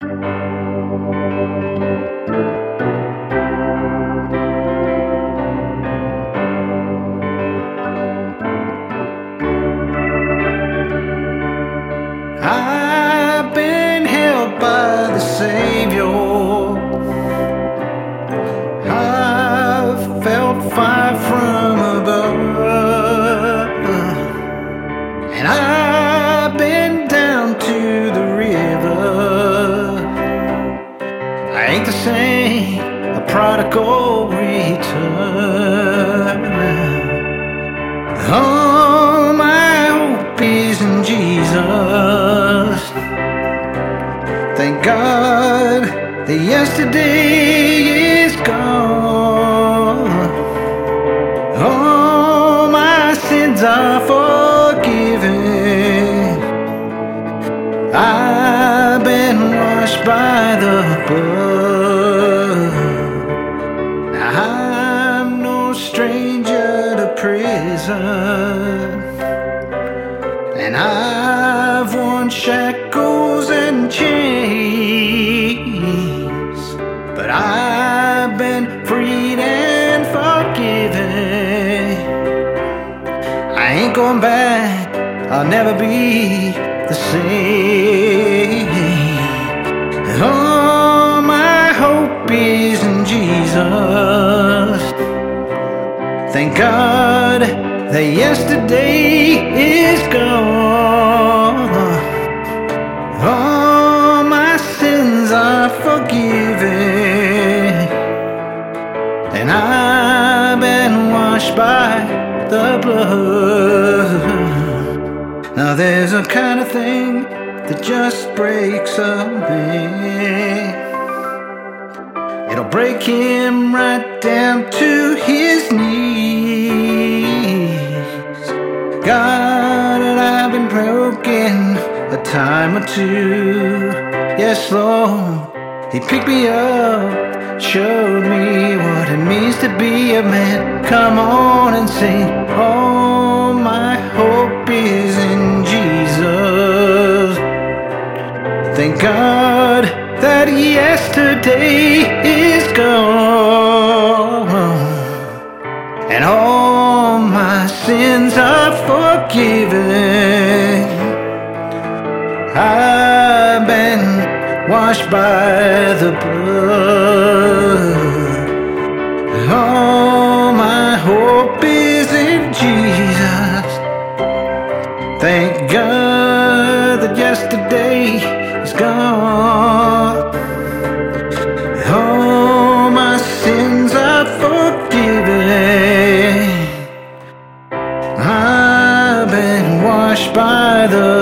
I've been held by the Savior. I've felt fire from above. And I've been down to Same, a prodigal return. All my hope is in Jesus. Thank God that yesterday is gone. All my sins are forgiven. I've been washed by the blood. No stranger to prison. And I've worn shackles and chains. But I've been freed and forgiven. I ain't going back, I'll never be the same. All my hope is in Jesus. Thank God that yesterday is gone. All my sins are forgiven. And I've been washed by the blood. Now there's a kind of thing that just breaks a man. It'll break him right down to broken a time or two. Yes, Lord, He picked me up, showed me what it means to be a man. Come on and sing. All my hope is in Jesus. Thank God that yesterday is gone and all my sins are forgiven. I've been washed by the blood. All my hope is in Jesus. Thank God that yesterday is gone. All my sins are forgiven. I've been washed by the